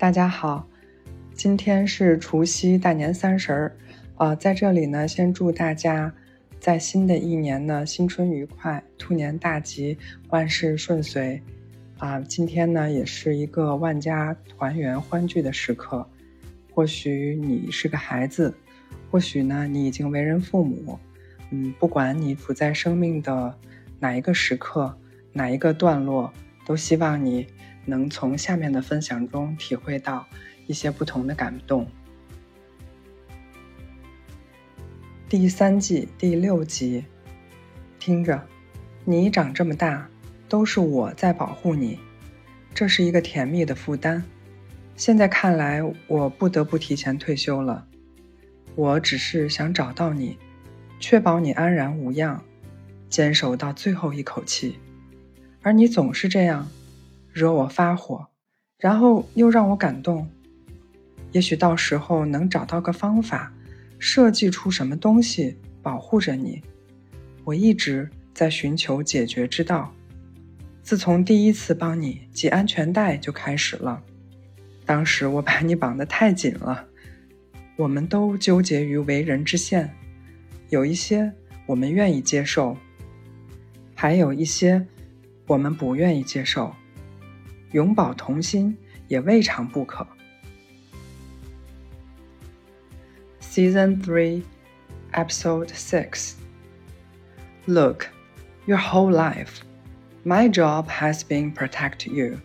大家好，今天是除夕大年三十儿，呃，在这里呢，先祝大家在新的一年呢，新春愉快，兔年大吉，万事顺遂。啊，今天呢，也是一个万家团圆欢聚的时刻。或许你是个孩子，或许呢，你已经为人父母。嗯，不管你处在生命的哪一个时刻，哪一个段落，都希望你。能从下面的分享中体会到一些不同的感动。第三季第六集，听着，你长这么大，都是我在保护你，这是一个甜蜜的负担。现在看来，我不得不提前退休了。我只是想找到你，确保你安然无恙，坚守到最后一口气，而你总是这样。惹我发火，然后又让我感动。也许到时候能找到个方法，设计出什么东西保护着你。我一直在寻求解决之道。自从第一次帮你系安全带就开始了。当时我把你绑得太紧了。我们都纠结于为人之限，有一些我们愿意接受，还有一些我们不愿意接受。永葆童心也未尝不可。Season 3, Episode 6 Look, your whole life, my job has been protect you.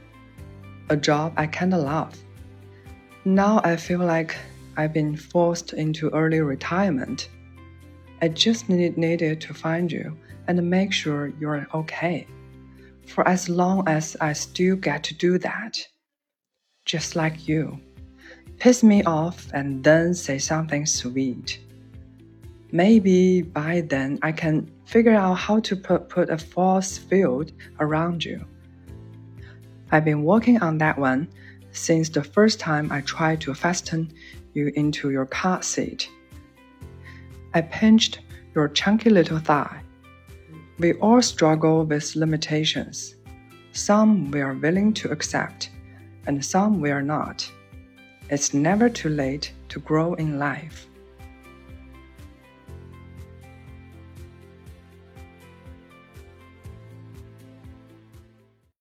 A job I kinda love. Now I feel like I've been forced into early retirement. I just need, needed to find you and make sure you're okay for as long as I still get to do that. Just like you. Piss me off and then say something sweet. Maybe by then I can figure out how to put, put a force field around you. I've been working on that one since the first time I tried to fasten you into your car seat. I pinched your chunky little thigh we all struggle with limitations. Some we are willing to accept, and some we are not. It's never too late to grow in life.